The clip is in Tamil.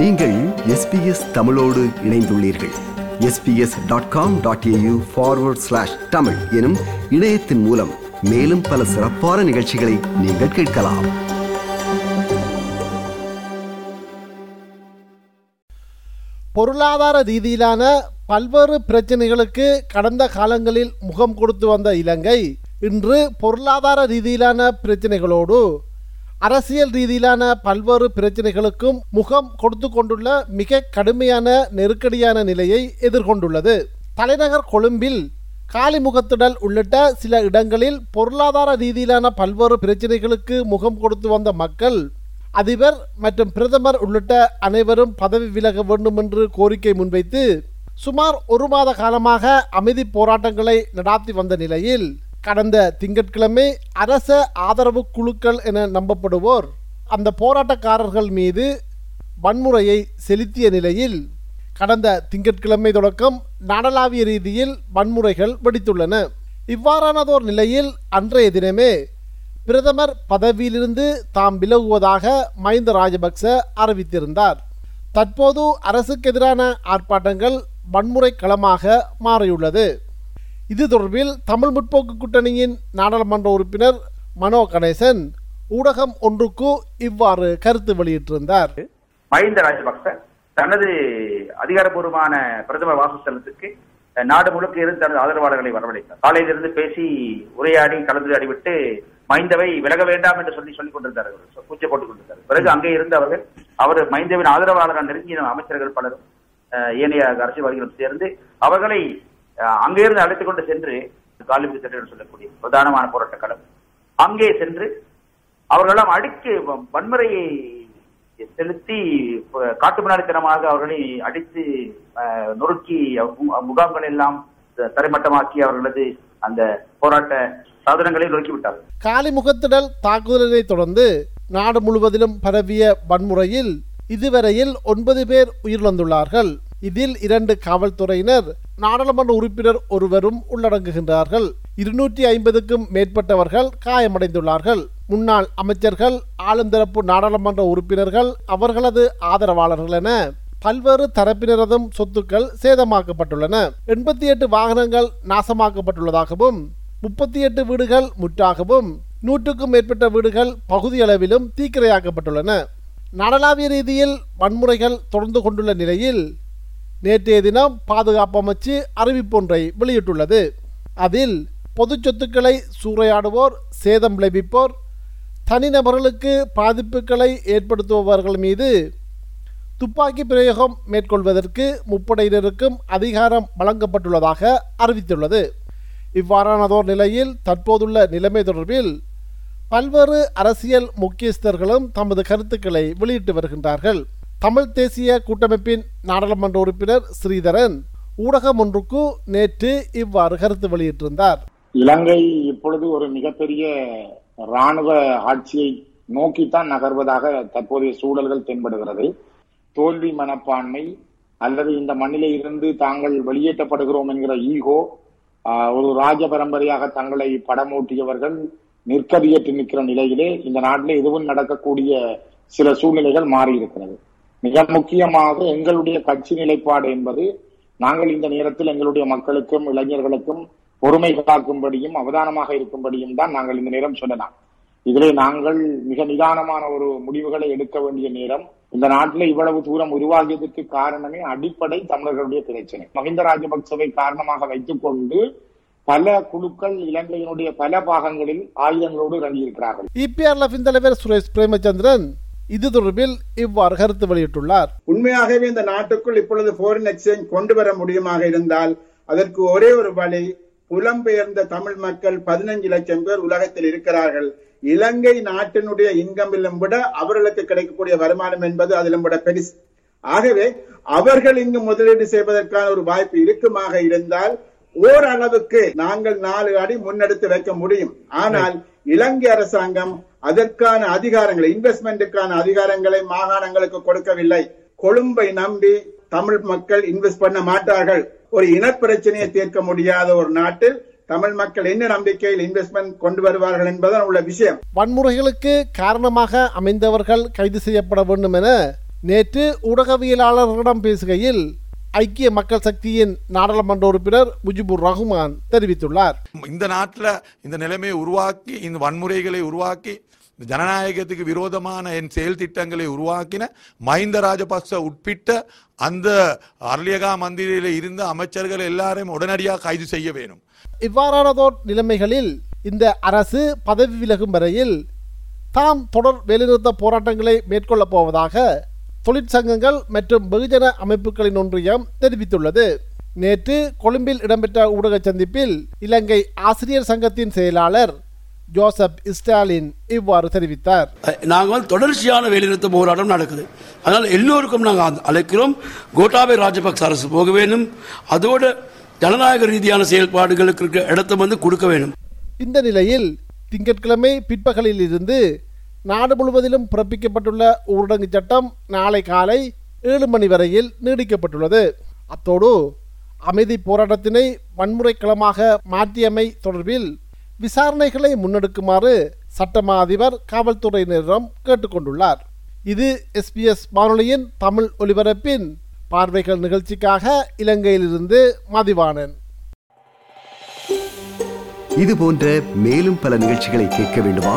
நீங்கள் எஸ்பிஎஸ் தமிழோடு இணைந்துள்ளீர்கள். SBS dot com dot AU forward slash Tamil எனும் இணையத்தின் மூலம் மேலும் பல சிறப்பான நிகழ்ச்சிகளை நீங்கள் கேட்கலாம். பொருளாதார ரீதியிலான பல்வேறு பிரச்சனைகளுக்கு கடந்த காலங்களில் முகம் கொடுத்து வந்த இலங்கை இன்று பொருளாதார ரீதியிலான பிரச்சனைகளோடு அரசியல் ரீதியிலான பல்வேறு பிரச்சனைகளுக்கும் முகம் கொடுத்து கொண்டுள்ள மிக கடுமையான நெருக்கடியான நிலையை எதிர்கொண்டுள்ளது. தலைநகர் கொழும்பில் காலிமுகத்திடல் உள்ளிட்ட சில இடங்களில் பொருளாதார ரீதியிலான பல்வேறு பிரச்சனைகளுக்கு முகம் கொடுத்து வந்த மக்கள் அதிபர் மற்றும் பிரதமர் உள்ளிட்ட அனைவரும் பதவி விலக வேண்டும் என்று கோரிக்கை முன்வைத்து சுமார் ஒரு மாத காலமாக அமைதி போராட்டங்களை நடாத்தி வந்த நிலையில் கடந்த திங்கட்கிழமை அரச ஆதரவு குழுக்கள் என நம்பப்படுவோர் அந்த போராட்டக்காரர்கள் மீது வன்முறையை செலுத்திய நிலையில் கடந்த திங்கட்கிழமை தொடக்கம் நாடளாவிய ரீதியில் வன்முறைகள் வெடித்துள்ளன. இவ்வாறானதோர் நிலையில் அன்றைய தினமே பிரதமர் பதவியிலிருந்து தாம் விலகுவதாக மஹிந்த ராஜபக்ச அறிவித்திருந்தார். தற்போது அரசுக்கு எதிரான ஆர்ப்பாட்டங்கள் வன்முறை களமாக மாறியுள்ளது. இது தொடர்பில் தமிழ் முற்போக்கு கூட்டணியின் நாடாளுமன்ற உறுப்பினர் மனோ கணேசன் ஊடகம் ஒன்றுக்கு இவ்வாறு கருத்து வெளியிட்டிருந்தார். மஹிந்த ராஜபக்ச தனது அதிகாரப்பூர்வமான பிரதமர் வாசஸ்தலத்துக்கு நாடு முழுக்க இருந்து தனது ஆதரவாளர்களை வரவழைத்தார். காலையிலிருந்து பேசி உரையாடி கலந்துரையாடி விட்டு மைந்தவை விலக வேண்டாம் என்று சொல்லி சொல்லிக் கொண்டிருந்தார் பூச்சை போட்டுக் கொண்டிருந்தார் பிறகு அங்கே இருந்து அவர்கள் அவர் மைந்தவின் ஆதரவாளர்கள் நெருங்கிய அமைச்சர்கள் பலரும் ஏனைய அரசியல்வாதிகளும் சேர்ந்து அவர்களை அங்கிருந்து அழைத்துக் கொண்டு சென்று காலிபு என்று சொல்லக்கூடிய பிரதானமான போராட்ட களம். அங்கே சென்று அவர்களெல்லாம் அடித்து வன்முறையை செலுத்தி ப- அவர்களை அடித்து நொறுக்கி முகாம்கள் எல்லாம் தரைமட்டமாக்கி அவர்களது அந்த போராட்ட சாதனங்களை நொறுக்கிவிட்டார்கள் காலிமுகத்திடல் தாக்குதலினை தொடர்ந்து நாடு முழுவதிலும் பரவிய வன்முறையில் இதுவரையில் ஒன்பது பேர் உயிரிழந்துள்ளார்கள். இதில் இரண்டு காவல்துறையினர் நாடாளுமன்ற உறுப்பினர் ஒருவரும் உள்ளடங்குகின்றார்கள். இருநூற்றி ஐம்பதுக்கும் மேற்பட்டவர்கள் காயமடைந்துள்ளார்கள். முன்னாள் அமைச்சர்கள் ஆளுந்தரப்பு நாடாளுமன்ற உறுப்பினர்கள் அவர்களது ஆதரவாளர்கள் என பல்வேறு தரப்பினரதும் சொத்துக்கள் சேதமாக்கப்பட்டுள்ளன. எண்பத்தி எட்டு வாகனங்கள் நாசமாக்கப்பட்டுள்ளதாகவும் முப்பத்தி எட்டு வீடுகள் முற்றாகவும் நூற்றுக்கும் மேற்பட்ட வீடுகள் பகுதியளவிலும் தீக்கிரையாக்கப்பட்டுள்ளன. நாடளாவிய ரீதியில் வன்முறைகள் தொடர்ந்து கொண்டுள்ள நிலையில் நேற்றைய தினம் பாதுகாப்பு அமைச்சு அறிவிப்பொன்றை வெளியிட்டுள்ளது. அதில் பொது சொத்துக்களை சூறையாடுவோர் சேதம் விளைவிப்போர் தனிநபர்களுக்கு பாதிப்புகளை ஏற்படுத்துபவர்கள் மீது துப்பாக்கி பிரயோகம் மேற்கொள்வதற்கு முப்படையினருக்கும் அதிகாரம் வழங்கப்பட்டுள்ளதாக அறிவித்துள்ளது. இவ்வாறானதோர் நிலையில் தற்போதுள்ள நிலைமை தொடர்பில் பல்வேறு அரசியல் முக்கியஸ்தர்களும் தமது கருத்துக்களை வெளியிட்டு வருகின்றார்கள். தமிழ் தேசிய கூட்டமைப்பின் நாடாளுமன்ற உறுப்பினர் ஸ்ரீதரன் ஊடகம் ஒன்றுக்கு நேற்று இவ்வாறு கருத்து வெளியிட்டிருந்தார். இலங்கை இப்பொழுது ஒரு மிகப்பெரிய ராணுவ ஆட்சியை நோக்கித்தான் நகர்வதாக தற்போதைய சூழல்கள் தென்படுகிறது. தோல்வி மனப்பான்மை அல்லது இந்த மண்ணிலே இருந்து தாங்கள் வெளியேற்றப்படுகிறோம் என்கிற ஈகோ ஒரு ராஜ பரம்பரையாக தங்களை படமூட்டியவர்கள் நிற்கதியற்று நிற்கிற நிலையிலே இந்த நாட்டிலே எதுவும் நடக்கக்கூடிய சில சூழ்நிலைகள் மாறி இருக்கிறது மிக முக்கியமாக எங்களுடைய கட்சி நிலைப்பாடு என்பது நாங்கள் இந்த நேரத்தில் எங்களுடைய மக்களுக்கும் இளைஞர்களுக்கும் பொறுமை காக்கும்படியும் அவதானமாக இருக்கும்படியும் தான் நாங்கள் இந்த நேரம் சொல்லலாம் இதிலே நாங்கள் மிக நிதானமான ஒரு முடிவுகளை எடுக்க வேண்டிய நேரம். இந்த நாட்டில் இவ்வளவு தூரம் உருவாகியதற்கு காரணமே அடிப்படை தமிழர்களுடைய பிரச்சனை. மஹிந்த ராஜபக்சவை காரணமாக வைத்துக் கொண்டு பல குழுக்கள் இலங்கையினுடைய பல பாகங்களில் ஆயுதங்களோடு இறங்கியிருக்கிறார்கள். இபிஆர் தலைவர் சுரேஷ் பிரேமச்சந்திரன் இது தொடர்பில் இவ்வாறு கருத்து வெளியிட்டுள்ளார். உண்மையாகவே இந்த நாட்டுக்குள் இப்பொழுது foreign exchange கொண்டு வர முடியுமாக இருந்தால் அதற்கு ஒரே ஒரு வழி புலம்பெயர்ந்த தமிழ் மக்கள் பதினஞ்சு லட்சம் பேர் உலகத்தில் இருக்கிறார்கள். இலங்கை நாட்டினுடைய இன்கமிலும் விட அவர்களுக்கு கிடைக்கக்கூடிய வருமானம் என்பது அதிலும் விட பெருசு. ஆகவே அவர்கள் இங்கு முதலீடு செய்வதற்கான ஒரு வாய்ப்பு இருக்குமாக இருந்தால் ஓரளவுக்கு நாங்கள் நாலு அடி முன்னெடுத்து வைக்க முடியும். ஆனால் இலங்கை அரசாங்கம் அதற்கான அதிகாரங்களை இன்வெஸ்ட்மெண்ட்டுக்கான அதிகாரங்களை மாகாணங்களுக்கு கொடுக்கவில்லை. கொழும்பை நம்பி தமிழ் மக்கள் இன்வெஸ்ட் பண்ண மாட்டார்கள். ஒரு இனப்பிரச்சனையை தீர்க்க முடியாத ஒரு நாட்டில் தமிழ் மக்கள் என்ன நம்பிக்கையில் இன்வெஸ்ட்மெண்ட் கொண்டு வருவார்கள் என்பதுதான் உள்ள விஷயம். வன்முறைகளுக்கு காரணமாக அமைந்தவர்கள் கைது செய்யப்பட வேண்டும் என நேற்று ஊடகவியலாளர்களிடம் பேசுகையில் ஐக்கிய மக்கள் சக்தியின் நாடாளுமன்ற உறுப்பினர் முஜிபுர் ரஹ்மான் தெரிவித்துள்ளார். இந்த நாட்டில் இந்த நிலைமையை உருவாக்கி இந்த வன்முறைகளை உருவாக்கி ஜனநாயகத்துக்கு விரோதமான என் செயல் திட்டங்களை உருவாக்கின மஹிந்த ராஜபக்ச உட்பிட்ட அந்த அர்லியகா மந்திரியில் இருந்த அமைச்சர்கள் எல்லாரையும் உடனடியாக கைது செய்ய வேணும். இவ்வாறானதோர் நிலைமைகளில் இந்த அரசு பதவி விலகும் வரையில் தாம் தொடர் வேலைநிறுத்த போராட்டங்களை மேற்கொள்ளப் போவதாக தொழிற்சங்கங்கள் மற்றும் வெகுஜன அமைப்புகளின் ஒன்றியம் தெரிவித்துள்ளது. நேற்று கொழும்பில் இடம்பெற்ற ஊடக சந்திப்பில் இலங்கை ஆசிரியர் சங்கத்தின் செயலாளர் ஜோசப் ஸ்டாலின் இவ்வாறு தெரிவித்தார். நாங்கள் தொடர்ச்சியான வேலைநிறுத்த போராட்டம் நடக்குது. அதனால் எல்லோருக்கும் நாங்கள் அழைக்கிறோம். கோட்டாபய ராஜபக்ச அரசு போக வேண்டும். அதோடு ஜனநாயக ரீதியான செயல்பாடுகளுக்கு இடத்தை வந்து கொடுக்க வேண்டும். இந்த நிலையில் திங்கட்கிழமை பிற்பகலில் இருந்து நாடு முழுவதிலும் பிறப்பிக்கப்பட்டுள்ள ஊரடங்கு சட்டம் நாளை காலை ஏழு மணி வரையில் நீடிக்கப்பட்டுள்ளது. அத்தோடு அமைதி போராட்டத்தினை வன்முறைக்களமாக மாற்றியமை தொடர்பில் விசாரணைகளை முன்னெடுக்குமாறு சட்டமா அதிபர் காவல்துறையினரிடம் கேட்டுக்கொண்டுள்ளார். இது எஸ்பிஎஸ் வானொலியின் தமிழ் ஒலிபரப்பின் பார்வைகள் நிகழ்ச்சிக்காக இலங்கையிலிருந்து மதிவானன் இது போன்ற மேலும் பல நிகழ்ச்சிகளை கேட்க வேண்டுமா?